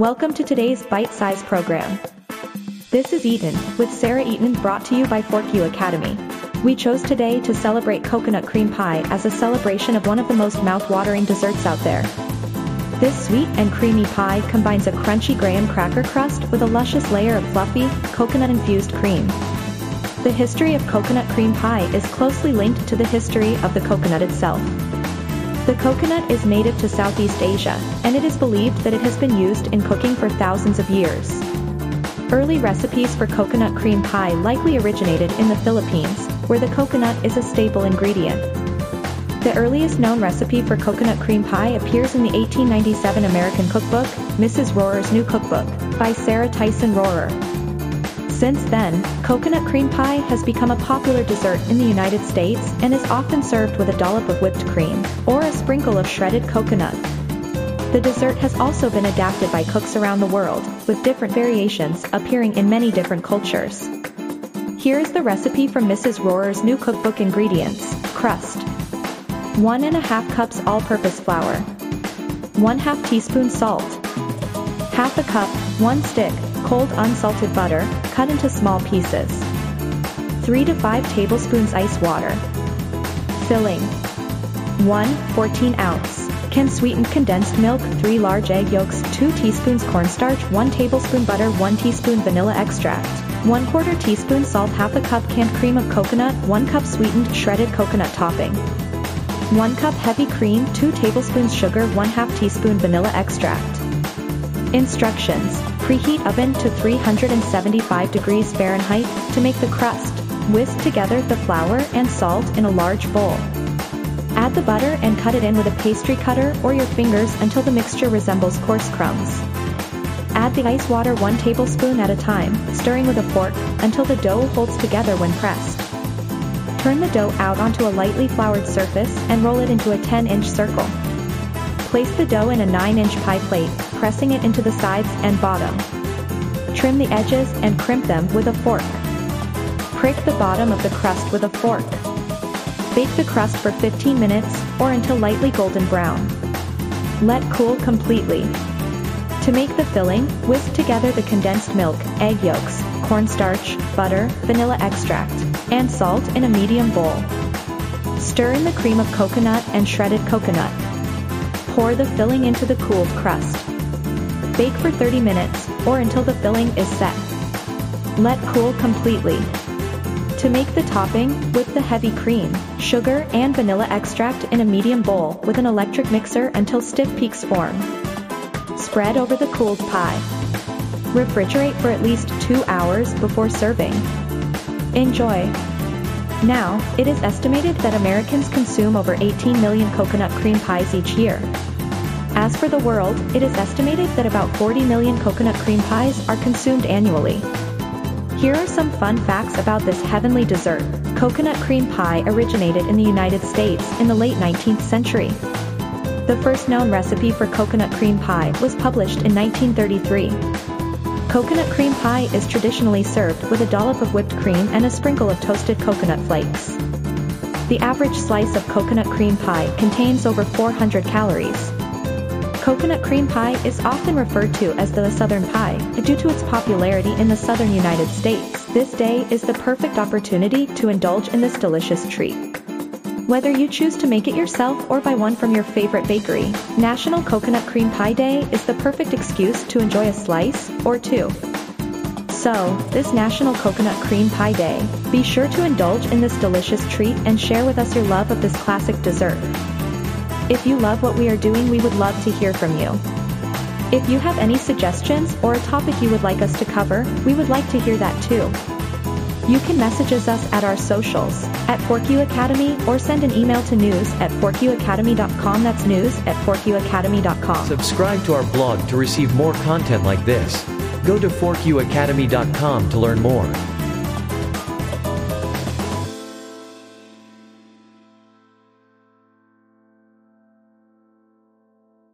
Welcome to today's bite-sized program. This is Eaton, with Sarah Eaton brought to you by Fork U Academy. We chose today to celebrate coconut cream pie as a celebration of one of the most mouth-watering desserts out there. This sweet and creamy pie combines a crunchy graham cracker crust with a luscious layer of fluffy, coconut-infused cream. The history of coconut cream pie is closely linked to the history of the coconut itself. The coconut is native to Southeast Asia, and it is believed that it has been used in cooking for thousands of years. Early recipes for coconut cream pie likely originated in the Philippines, where the coconut is a staple ingredient. The earliest known recipe for coconut cream pie appears in the 1897 American cookbook, Mrs. Rorer's New Cookbook, by Sarah Tyson Rorer. Since then, coconut cream pie has become a popular dessert in the United States and is often served with a dollop of whipped cream, or a sprinkle of shredded coconut. The dessert has also been adapted by cooks around the world, with different variations appearing in many different cultures. Here is the recipe from Mrs. Rorer's new cookbook ingredients, crust. 1 and a half cups all-purpose flour. 1 half teaspoon salt. Half a cup, 1 stick, cold unsalted butter, cut into small pieces. 3 to 5 tablespoons ice water. Filling. 1 14 ounce. Can sweetened condensed milk, 3 large egg yolks, 2 teaspoons cornstarch, 1 tablespoon butter, 1 teaspoon vanilla extract, 1 quarter teaspoon salt, half a cup canned cream of coconut, 1 cup sweetened shredded coconut topping. 1 cup heavy cream, 2 tablespoons sugar, 1 2 teaspoon vanilla extract. Instructions. Preheat oven to 375 degrees Fahrenheit to make the crust. Whisk together the flour and salt in a large bowl. Add the butter and cut it in with a pastry cutter or your fingers until the mixture resembles coarse crumbs. Add the ice water 1 tablespoon at a time, stirring with a fork until the dough holds together when pressed. Turn the dough out onto a lightly floured surface and roll it into a 10-inch circle. Place the dough in a 9-inch pie plate, pressing it into the sides and bottom. Trim the edges and crimp them with a fork. Prick the bottom of the crust with a fork. Bake the crust for 15 minutes, or until lightly golden brown. Let cool completely. To make the filling, whisk together the condensed milk, egg yolks, cornstarch, butter, vanilla extract, and salt in a medium bowl. Stir in the cream of coconut and shredded coconut. Pour the filling into the cooled crust. Bake for 30 minutes, or until the filling is set. Let cool completely. To make the topping, whip the heavy cream, sugar, and vanilla extract in a medium bowl with an electric mixer until stiff peaks form. Spread over the cooled pie. Refrigerate for at least 2 hours before serving. Enjoy! Now, it is estimated that Americans consume over 18 million coconut cream pies each year. As for the world, it is estimated that about 40 million coconut cream pies are consumed annually. Here are some fun facts about this heavenly dessert. Coconut cream pie originated in the United States in the late 19th century. The first known recipe for coconut cream pie was published in 1933. Coconut cream pie is traditionally served with a dollop of whipped cream and a sprinkle of toasted coconut flakes. The average slice of coconut cream pie contains over 400 calories. Coconut cream pie is often referred to as the Southern pie due to its popularity in the southern United States. This day is the perfect opportunity to indulge in this delicious treat. Whether you choose to make it yourself or buy one from your favorite bakery, National Coconut Cream Pie Day is the perfect excuse to enjoy a slice or two. So, this National Coconut Cream Pie Day, be sure to indulge in this delicious treat and share with us your love of this classic dessert. If you love what we are doing, we would love to hear from you. If you have any suggestions or a topic you would like us to cover, we would like to hear that too. You can message us at our socials, at Fork U Academy, or send an email to news at forkuacademy.com. That's news at forkuacademy.com. Subscribe to our blog to receive more content like this. Go to forkuacademy.com to learn more.